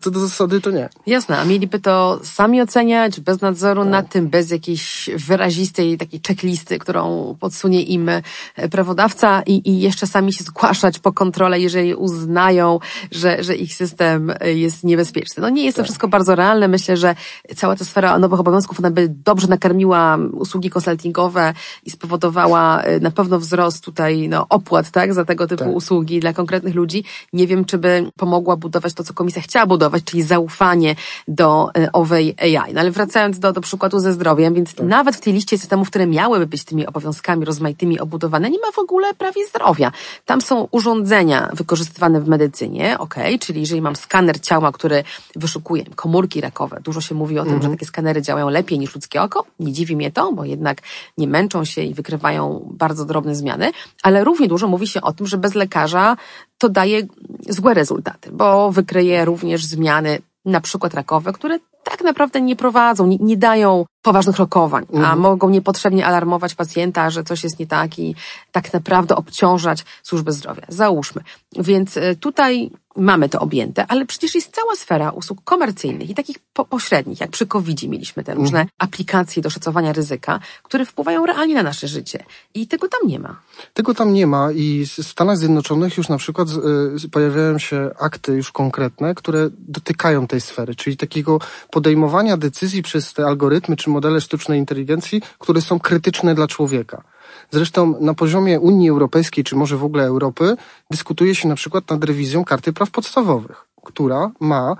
S3: co do zasady, to nie.
S1: Jasne, a mieliby to sami oceniać, bez nadzoru tak. nad tym, bez jakiejś wyrazistej takiej checklisty, którą podsunie im e, prawodawca i, i jeszcze sami się zgłaszać po kontrolę, jeżeli uznają, że, że ich system e, jest niebezpieczny. No nie jest to tak. wszystko bardzo realne. Myślę, że cała ta sfera nowych obowiązków, ona by dobrze nakarmiła usługi konsultingowe i spowodowała e, na pewno wzrost tutaj no, opłat tak, za tego typu tak. usługi dla konkretnych ludzi. Nie wiem, czy by pomogła budować to, co komisja chciała budować, czyli zaufanie do e, owej AI. No ale wracając do, do przykładu ze zdrowiem, więc tak. nawet w tej liście systemów, które miałyby być tymi obowiązkami rozmaitymi obudowane, nie ma w ogóle prawie zdrowia. Tam są urządzenia wykorzystywane w medycynie, ok, czyli jeżeli mam skaner ciała, który wyszukuje komórki rakowe, dużo się mówi o tym, że mhm. takie skanery działają lepiej niż ludzkie oko, nie dziwi mnie to, bo jednak nie męczą się i wykrywają bardzo drobne zmiany, ale równie dużo mówi się o tym, że bez lekarza to daje złe rezultaty, bo wykryje również zmiany, na przykład rakowe, które tak naprawdę nie prowadzą, nie, nie dają poważnych rokowań, a mhm. mogą niepotrzebnie alarmować pacjenta, że coś jest nie tak i tak naprawdę obciążać służbę zdrowia. Załóżmy. Więc e, tutaj mamy to objęte, ale przecież jest cała sfera usług komercyjnych i takich po pośrednich, jak przy covid mieliśmy te różne mhm. aplikacje do szacowania ryzyka, które wpływają realnie na nasze życie. I tego tam nie ma.
S3: Tego tam nie ma i w Stanach Zjednoczonych już na przykład y, pojawiają się akty już konkretne, które dotykają tej sfery, czyli takiego podejmowania decyzji przez te algorytmy czy modele sztucznej inteligencji, które są krytyczne dla człowieka. Zresztą na poziomie Unii Europejskiej, czy może w ogóle Europy, dyskutuje się na przykład nad rewizją karty praw podstawowych, która ma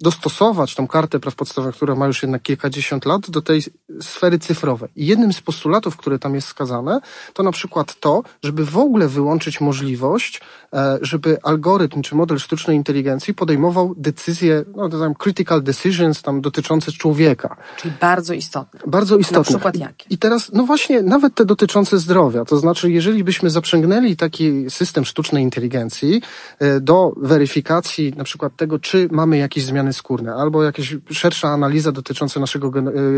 S3: dostosować tą kartę praw podstawowych, która ma już jednak kilkadziesiąt lat, do tej sfery cyfrowej. I jednym z postulatów, które tam jest skazane, to na przykład to, żeby w ogóle wyłączyć możliwość, e, żeby algorytm czy model sztucznej inteligencji podejmował decyzje, no to tam critical decisions tam dotyczące człowieka.
S1: Czyli bardzo istotne.
S3: Bardzo istotne. Na
S1: przykład jakie?
S3: I teraz, no właśnie, nawet te dotyczące zdrowia. To znaczy, jeżeli byśmy zaprzęgnęli taki system sztucznej inteligencji e, do weryfikacji na przykład tego, czy mamy mamy jakieś zmiany skórne, albo jakaś szersza analiza dotycząca naszego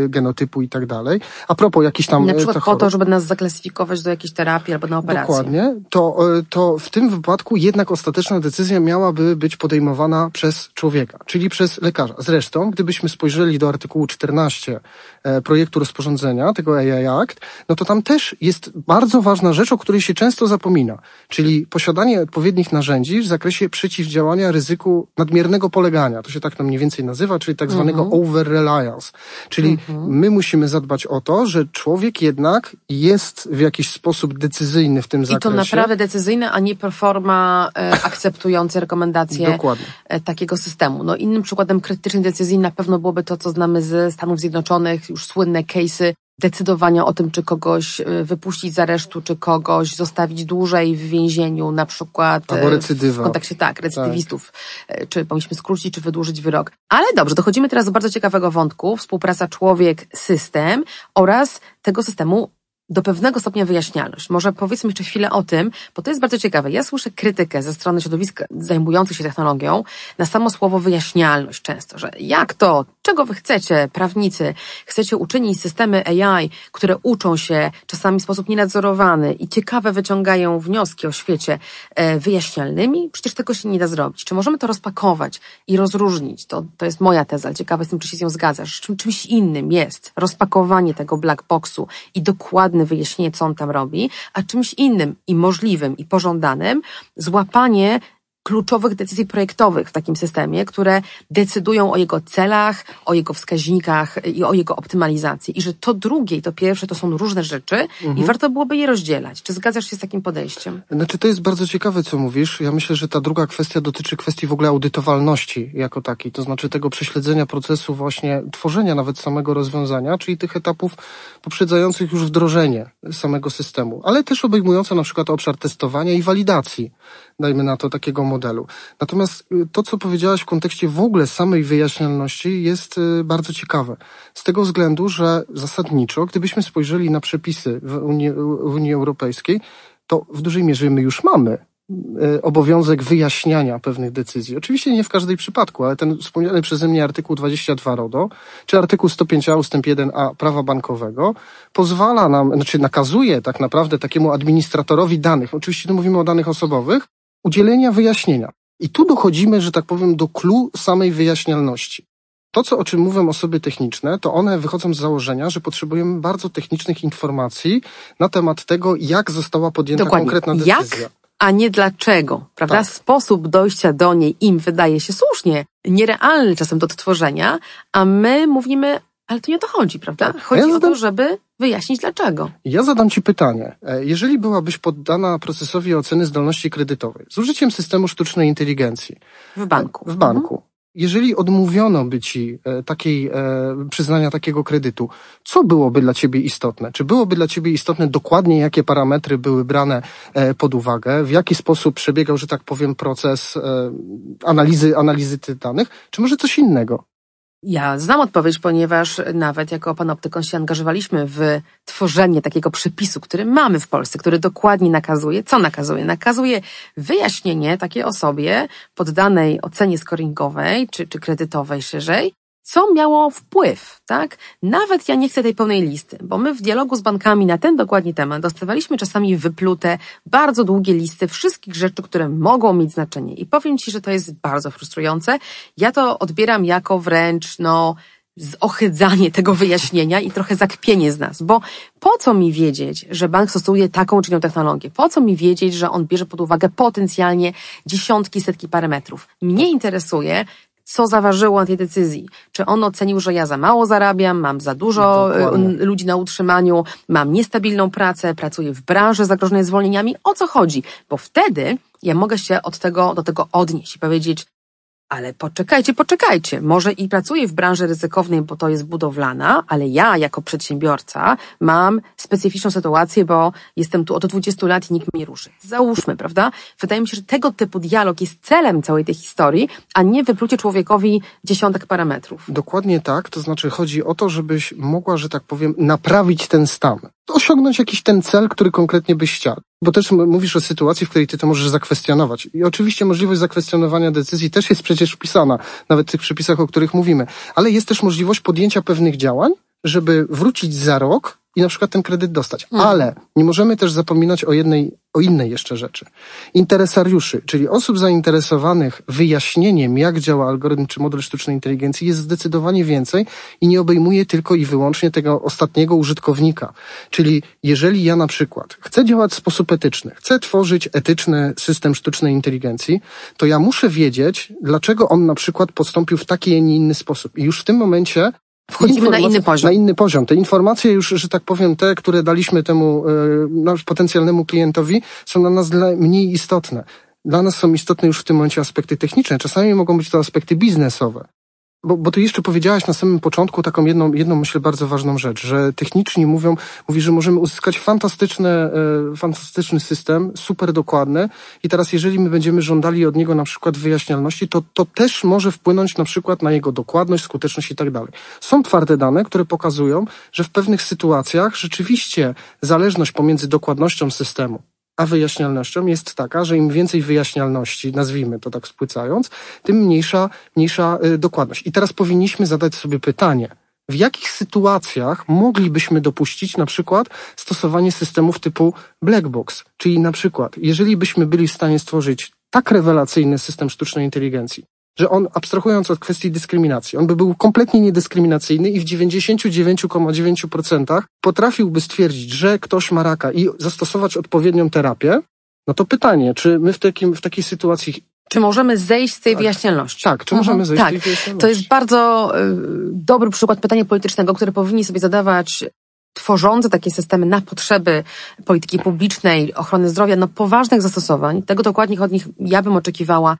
S3: y, genotypu i tak dalej. A propos jakiś tam...
S1: Na przykład po to, żeby nas zaklasyfikować do jakiejś terapii albo na operację.
S3: Dokładnie. To, y, to w tym wypadku jednak ostateczna decyzja miałaby być podejmowana przez człowieka, czyli przez lekarza. Zresztą, gdybyśmy spojrzeli do artykułu 14 e, projektu rozporządzenia, tego AI Act, no to tam też jest bardzo ważna rzecz, o której się często zapomina, czyli posiadanie odpowiednich narzędzi w zakresie przeciwdziałania ryzyku nadmiernego polegania to się tak to mniej więcej nazywa, czyli tak zwanego mhm. over-reliance. Czyli mhm. my musimy zadbać o to, że człowiek jednak jest w jakiś sposób decyzyjny w tym zakresie.
S1: I to naprawdę decyzyjne, a nie performa e, akceptujące rekomendacje Dokładnie. E, takiego systemu. No innym przykładem krytycznej decyzji na pewno byłoby to, co znamy ze Stanów Zjednoczonych, już słynne case'y decydowania o tym, czy kogoś y, wypuścić z aresztu, czy kogoś zostawić dłużej w więzieniu, na przykład
S3: Albo recydywa.
S1: w kontekście tak, recydywistów, tak. czy powinniśmy skrócić, czy wydłużyć wyrok. Ale dobrze, dochodzimy teraz do bardzo ciekawego wątku, współpraca człowiek-system oraz tego systemu do pewnego stopnia wyjaśnialność. Może powiedzmy jeszcze chwilę o tym, bo to jest bardzo ciekawe. Ja słyszę krytykę ze strony środowisk zajmujących się technologią na samo słowo wyjaśnialność często, że jak to, czego wy chcecie, prawnicy, chcecie uczynić systemy AI, które uczą się czasami w sposób nienadzorowany i ciekawe wyciągają wnioski o świecie e, wyjaśnialnymi? Przecież tego się nie da zrobić. Czy możemy to rozpakować i rozróżnić? To, to jest moja teza, ciekawe jestem, czy się z nią zgadzasz. Czym, czymś innym jest rozpakowanie tego black boxu i dokładne wyjaśnienie, co on tam robi, a czymś innym i możliwym i pożądanym złapanie kluczowych decyzji projektowych w takim systemie, które decydują o jego celach, o jego wskaźnikach i o jego optymalizacji. I że to drugie i to pierwsze to są różne rzeczy mhm. i warto byłoby je rozdzielać. Czy zgadzasz się z takim podejściem?
S3: Znaczy, to jest bardzo ciekawe, co mówisz. Ja myślę, że ta druga kwestia dotyczy kwestii w ogóle audytowalności jako takiej, to znaczy tego prześledzenia procesu właśnie tworzenia nawet samego rozwiązania, czyli tych etapów poprzedzających już wdrożenie samego systemu, ale też obejmujące na przykład obszar testowania i walidacji dajmy na to, takiego modelu. Natomiast y, to, co powiedziałaś w kontekście w ogóle samej wyjaśnialności jest y, bardzo ciekawe. Z tego względu, że zasadniczo, gdybyśmy spojrzeli na przepisy w Unii, w Unii Europejskiej, to w dużej mierze my już mamy y, obowiązek wyjaśniania pewnych decyzji. Oczywiście nie w każdej przypadku, ale ten wspomniany przeze mnie artykuł 22 RODO, czy artykuł 105a ustęp 1a prawa bankowego pozwala nam, znaczy nakazuje tak naprawdę takiemu administratorowi danych, oczywiście tu mówimy o danych osobowych, udzielenia wyjaśnienia. I tu dochodzimy, że tak powiem, do clue samej wyjaśnialności. To, co, o czym mówią osoby techniczne, to one wychodzą z założenia, że potrzebujemy bardzo technicznych informacji na temat tego, jak została podjęta
S1: Dokładnie.
S3: konkretna decyzja.
S1: Jak, a nie dlaczego, prawda? Tak. Sposób dojścia do niej im wydaje się słusznie nierealny czasem do odtworzenia, a my mówimy, ale to nie o to chodzi, prawda? Chodzi ja zadam... o to, żeby wyjaśnić dlaczego.
S3: Ja zadam Ci pytanie. E, jeżeli byłabyś poddana procesowi oceny zdolności kredytowej z użyciem systemu sztucznej inteligencji.
S1: W banku.
S3: W banku. Mhm. Jeżeli odmówiono by ci e, takiej, e, przyznania takiego kredytu, co byłoby dla ciebie istotne? Czy byłoby dla ciebie istotne dokładnie, jakie parametry były brane pod uwagę, w jaki sposób przebiegał, że tak powiem, proces analizy, analizy tych danych, czy może coś innego?
S1: Ja znam odpowiedź, ponieważ nawet jako panoptykon się angażowaliśmy w tworzenie takiego przepisu, który mamy w Polsce, który dokładnie nakazuje, co nakazuje? Nakazuje wyjaśnienie takiej osobie poddanej ocenie scoringowej czy, czy kredytowej szerzej, co miało wpływ, tak? Nawet ja nie chcę tej pełnej listy, bo my w dialogu z bankami na ten dokładnie temat dostawaliśmy czasami wyplute bardzo długie listy wszystkich rzeczy, które mogą mieć znaczenie. I powiem Ci, że to jest bardzo frustrujące. Ja to odbieram jako wręcz, no, zohydzanie tego wyjaśnienia i trochę zakpienie z nas, bo po co mi wiedzieć, że bank stosuje taką czy inną technologię? Po co mi wiedzieć, że on bierze pod uwagę potencjalnie dziesiątki, setki parametrów? Mnie interesuje, co zaważyło na tej decyzji. Czy on ocenił, że ja za mało zarabiam, mam za dużo y, Dokładnie. ludzi na utrzymaniu, mam niestabilną pracę, pracuję w branży zagrożonej zwolnieniami. O co chodzi? Bo wtedy ja mogę się od tego, do tego odnieść i powiedzieć, ale poczekajcie, poczekajcie. Może i pracuję w branży ryzykownej, bo to jest budowlana, ale ja jako przedsiębiorca mam specyficzną sytuację, bo jestem tu od 20 lat i nikt mnie nie ruszy. Załóżmy, prawda? Wydaje mi się, że tego typu dialog jest celem całej tej historii, a nie wyplucie człowiekowi dziesiątek parametrów.
S3: Dokładnie tak. To znaczy chodzi o to, żebyś mogła, że tak powiem, naprawić ten stan. Osiągnąć jakiś ten cel, który konkretnie byś chciał. Bo też mówisz o sytuacji, w której ty to możesz zakwestionować. I oczywiście możliwość zakwestionowania decyzji też jest przecież wpisana, nawet w tych przepisach, o których mówimy. Ale jest też możliwość podjęcia pewnych działań, żeby wrócić za rok i na przykład ten kredyt dostać. Mhm. Ale nie możemy też zapominać o jednej, o innej jeszcze rzeczy. Interesariuszy, czyli osób zainteresowanych wyjaśnieniem, jak działa algorytm czy model sztucznej inteligencji jest zdecydowanie więcej i nie obejmuje tylko i wyłącznie tego ostatniego użytkownika. Czyli jeżeli ja na przykład chcę działać w sposób etyczny, chcę tworzyć etyczny system sztucznej inteligencji, to ja muszę wiedzieć, dlaczego on na przykład postąpił w taki, a nie inny sposób. I już w tym momencie
S1: Wchodzimy na inny poziom.
S3: Na inny poziom. Te informacje już, że tak powiem, te, które daliśmy temu e, potencjalnemu klientowi, są dla nas mniej istotne. Dla nas są istotne już w tym momencie aspekty techniczne. Czasami mogą być to aspekty biznesowe. Bo, bo ty jeszcze powiedziałaś na samym początku taką jedną, jedną myślę bardzo ważną rzecz, że techniczni mówią, mówi, że możemy uzyskać fantastyczny, e, fantastyczny system, super dokładny i teraz jeżeli my będziemy żądali od niego na przykład wyjaśnialności, to to też może wpłynąć na przykład na jego dokładność, skuteczność i tak dalej. Są twarde dane, które pokazują, że w pewnych sytuacjach rzeczywiście zależność pomiędzy dokładnością systemu a wyjaśnialnością jest taka, że im więcej wyjaśnialności, nazwijmy to tak spłycając, tym mniejsza, mniejsza y, dokładność. I teraz powinniśmy zadać sobie pytanie, w jakich sytuacjach moglibyśmy dopuścić na przykład stosowanie systemów typu black box? Czyli na przykład, jeżeli byśmy byli w stanie stworzyć tak rewelacyjny system sztucznej inteligencji, że on, abstrahując od kwestii dyskryminacji, on by był kompletnie niedyskryminacyjny i w 99,9% potrafiłby stwierdzić, że ktoś ma raka i zastosować odpowiednią terapię, no to pytanie, czy my w, takim, w takiej sytuacji
S1: czy możemy zejść z tej tak. wyjaśnialności?
S3: Tak, czy możemy mhm. zejść tak. z tej wyjaśnialności?
S1: To jest bardzo y, dobry przykład pytania politycznego, które powinni sobie zadawać tworzące takie systemy na potrzeby polityki publicznej, ochrony zdrowia, no poważnych zastosowań. Tego dokładnie od nich ja bym oczekiwała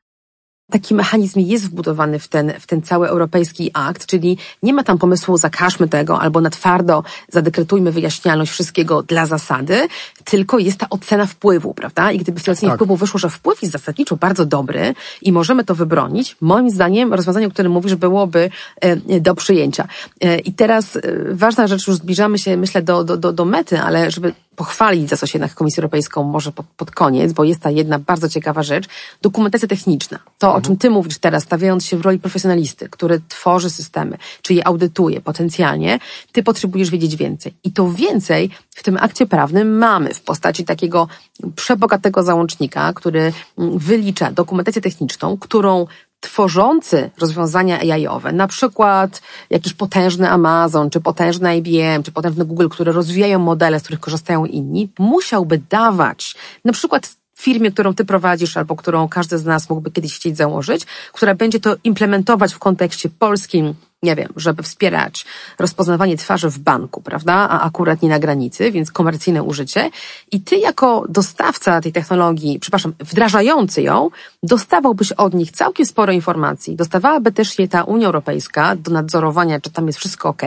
S1: taki mechanizm jest wbudowany w ten, w ten cały europejski akt, czyli nie ma tam pomysłu zakażmy tego albo na twardo zadekretujmy wyjaśnialność wszystkiego dla zasady, tylko jest ta ocena wpływu, prawda? I gdyby w tej ocenie tak. wpływu wyszło, że wpływ jest zasadniczo bardzo dobry i możemy to wybronić, moim zdaniem rozwiązanie, o którym mówisz, byłoby e, do przyjęcia. E, I teraz e, ważna rzecz, już zbliżamy się, myślę, do, do, do, do mety, ale żeby pochwalić za coś jednak Komisję Europejską może pod, pod koniec, bo jest ta jedna bardzo ciekawa rzecz, dokumentacja techniczna. To, mhm. o czym ty mówisz teraz, stawiając się w roli profesjonalisty, który tworzy systemy, czy je audytuje potencjalnie, ty potrzebujesz wiedzieć więcej. I to więcej w tym akcie prawnym mamy w postaci takiego przebogatego załącznika, który mm, wylicza dokumentację techniczną, którą tworzący rozwiązania AI-owe, na przykład jakiś potężny Amazon, czy potężny IBM, czy potężny Google, które rozwijają modele, z których korzystają inni, musiałby dawać na przykład firmie, którą ty prowadzisz, albo którą każdy z nas mógłby kiedyś chcieć założyć, która będzie to implementować w kontekście polskim, nie wiem, żeby wspierać rozpoznawanie twarzy w banku, prawda, a akurat nie na granicy, więc komercyjne użycie. I ty jako dostawca tej technologii, przepraszam, wdrażający ją, dostawałbyś od nich całkiem sporo informacji. Dostawałaby też je ta Unia Europejska do nadzorowania, czy tam jest wszystko ok.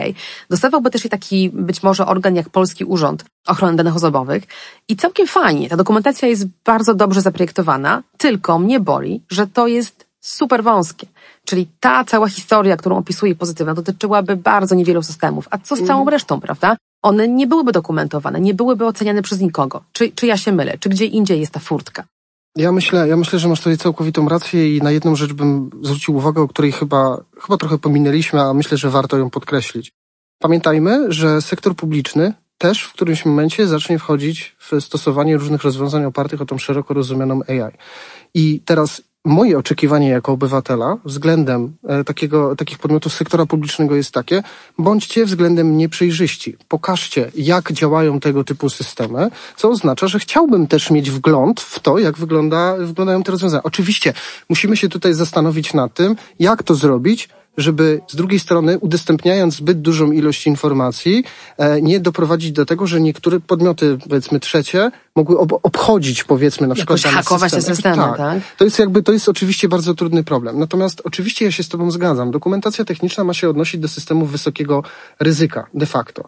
S1: Dostawałby też je taki być może organ jak Polski Urząd Ochrony Danych Osobowych. I całkiem fajnie. Ta dokumentacja jest bardzo dobrze zaprojektowana, tylko mnie boli, że to jest super wąskie. Czyli ta cała historia, którą opisuje pozytywna, dotyczyłaby bardzo niewielu systemów. A co z całą mhm. resztą, prawda? One nie byłyby dokumentowane, nie byłyby oceniane przez nikogo. Czy, czy ja się mylę? Czy gdzie indziej jest ta furtka?
S3: Ja myślę, ja myślę, że masz tutaj całkowitą rację i na jedną rzecz bym zwrócił uwagę, o której chyba, chyba trochę pominęliśmy, a myślę, że warto ją podkreślić. Pamiętajmy, że sektor publiczny też w którymś momencie zacznie wchodzić w stosowanie różnych rozwiązań opartych o tą szeroko rozumianą AI. I teraz moje oczekiwanie jako obywatela względem e, takiego, takich podmiotów sektora publicznego jest takie, bądźcie względem nieprzejrzyści. Pokażcie, jak działają tego typu systemy, co oznacza, że chciałbym też mieć wgląd w to, jak wygląda, wyglądają te rozwiązania. Oczywiście musimy się tutaj zastanowić nad tym, jak to zrobić, żeby z drugiej strony, udostępniając zbyt dużą ilość informacji, e, nie doprowadzić do tego, że niektóre podmioty, powiedzmy trzecie, mogły ob obchodzić, powiedzmy, na przykład
S1: Jakoś hakować systemy. te systemy, tak. tak.
S3: To jest jakby, to jest oczywiście bardzo trudny problem. Natomiast oczywiście ja się z Tobą zgadzam. Dokumentacja techniczna ma się odnosić do systemów wysokiego ryzyka, de facto.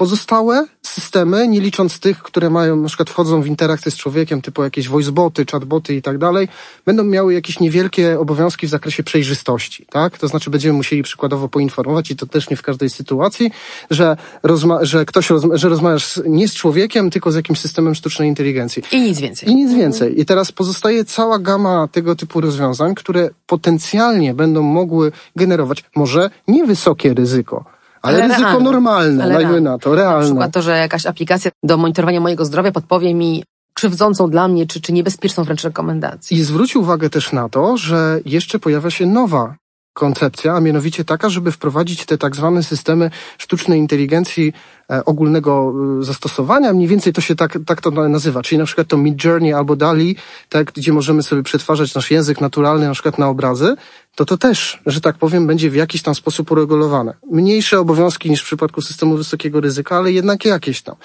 S3: Pozostałe systemy, nie licząc tych, które mają, na przykład wchodzą w interakcję z człowiekiem, typu jakieś voiceboty, chatboty i tak dalej, będą miały jakieś niewielkie obowiązki w zakresie przejrzystości, tak? To znaczy będziemy musieli przykładowo poinformować i to też nie w każdej sytuacji, że, rozma- że ktoś, rozma- że rozmawiasz nie z człowiekiem, tylko z jakimś systemem sztucznej inteligencji.
S1: I nic więcej.
S3: I nic więcej. I teraz pozostaje cała gama tego typu rozwiązań, które potencjalnie będą mogły generować może niewysokie ryzyko, ale, ale ryzyko realne. normalne, ale dajmy na to, realne. Na
S1: przykład to, że jakaś aplikacja do monitorowania mojego zdrowia podpowie mi krzywdzącą dla mnie, czy, czy niebezpieczną wręcz rekomendację.
S3: I zwróć uwagę też na to, że jeszcze pojawia się nowa koncepcja, a mianowicie taka, żeby wprowadzić te tak zwane systemy sztucznej inteligencji e, ogólnego e, zastosowania. Mniej więcej to się tak, tak to nazywa. Czyli na przykład to Mid Journey albo DALI, tak, gdzie możemy sobie przetwarzać nasz język naturalny na przykład na obrazy, to to też, że tak powiem, będzie w jakiś tam sposób uregulowane. Mniejsze obowiązki niż w przypadku systemu wysokiego ryzyka, ale jednak jakieś tam.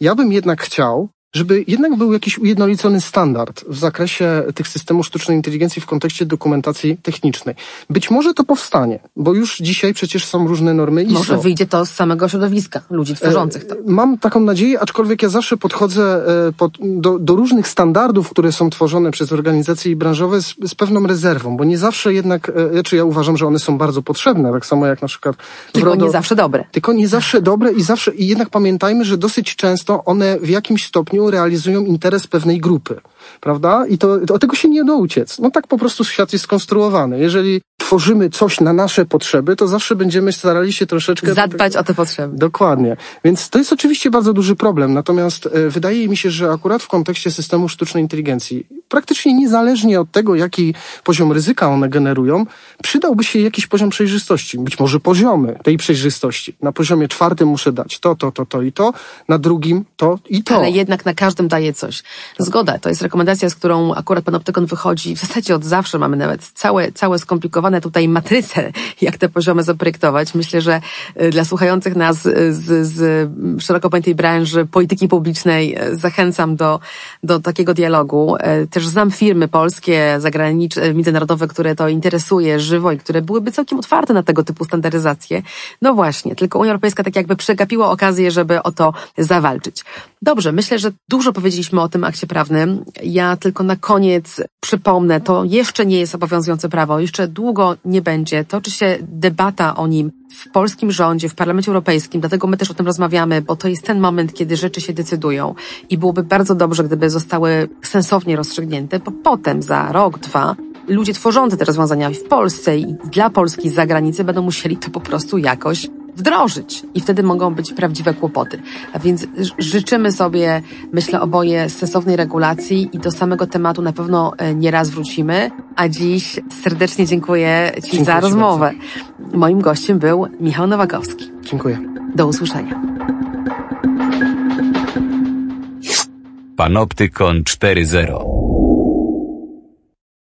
S3: Ja bym jednak chciał, żeby jednak był jakiś ujednolicony standard w zakresie tych systemów sztucznej inteligencji w kontekście dokumentacji technicznej. Być może to powstanie, bo już dzisiaj przecież są różne normy ISO.
S1: Może wyjdzie to z samego środowiska ludzi tworzących to. E,
S3: mam taką nadzieję, aczkolwiek ja zawsze podchodzę e, pod, do, do, różnych standardów, które są tworzone przez organizacje branżowe z, z, pewną rezerwą, bo nie zawsze jednak, e, znaczy ja uważam, że one są bardzo potrzebne, tak samo jak na przykład...
S1: Tylko RODO, nie zawsze dobre.
S3: Tylko nie zawsze dobre i zawsze, i jednak pamiętajmy, że dosyć często one w jakimś stopniu realizują interes pewnej grupy, prawda? I to, to tego się nie da uciec. No tak po prostu świat jest skonstruowany. Jeżeli tworzymy coś na nasze potrzeby, to zawsze będziemy starali się troszeczkę...
S1: Zadbać o te potrzeby.
S3: Dokładnie. Więc to jest oczywiście bardzo duży problem. Natomiast e, wydaje mi się, że akurat w kontekście systemu sztucznej inteligencji, praktycznie niezależnie od tego, jaki poziom ryzyka one generują, przydałby się jakiś poziom przejrzystości. Być może poziomy tej przejrzystości. Na poziomie czwartym muszę dać to, to, to, to i to, na drugim to i to.
S1: Ale jednak na każdym daje coś. Zgoda. To jest rekomendacja, z którą akurat Panoptykon wychodzi. W zasadzie od zawsze mamy nawet całe, całe skomplikowane tutaj matrycę, jak te poziomy zaprojektować. Myślę, że y, dla słuchających nas y, z, z szeroko pojętej branży polityki publicznej y, zachęcam do, do takiego dialogu. Też znam firmy polskie, zagraniczne, międzynarodowe, które to interesuje żywo i które byłyby całkiem otwarte na tego typu standaryzację. No właśnie, tylko Unia Europejska tak jakby przegapiła okazję, żeby o to zawalczyć. Dobrze, myślę, że dużo powiedzieliśmy o tym akcie prawnym. Ja tylko na koniec przypomnę, to jeszcze nie jest obowiązujące prawo, jeszcze długo nie będzie. Toczy się debata o nim w polskim rządzie, w Parlamencie Europejskim, dlatego my też o tym rozmawiamy, bo to jest ten moment, kiedy rzeczy się decydują i byłoby bardzo dobrze, gdyby zostały sensownie rozstrzygnięte, bo potem za rok, dwa ludzie tworzący te rozwiązania w Polsce i dla Polski z zagranicy będą musieli to po prostu jakoś wdrożyć i wtedy mogą być prawdziwe kłopoty. A więc życzymy sobie, myślę, oboje sensownej regulacji i do samego tematu na pewno e, nieraz wrócimy. A dziś serdecznie dziękuję Ci dziękuję za rozmowę. Bardzo. Moim gościem był Michał Nowakowski.
S3: Dziękuję.
S1: Do usłyszenia.
S2: Panoptykon 4.0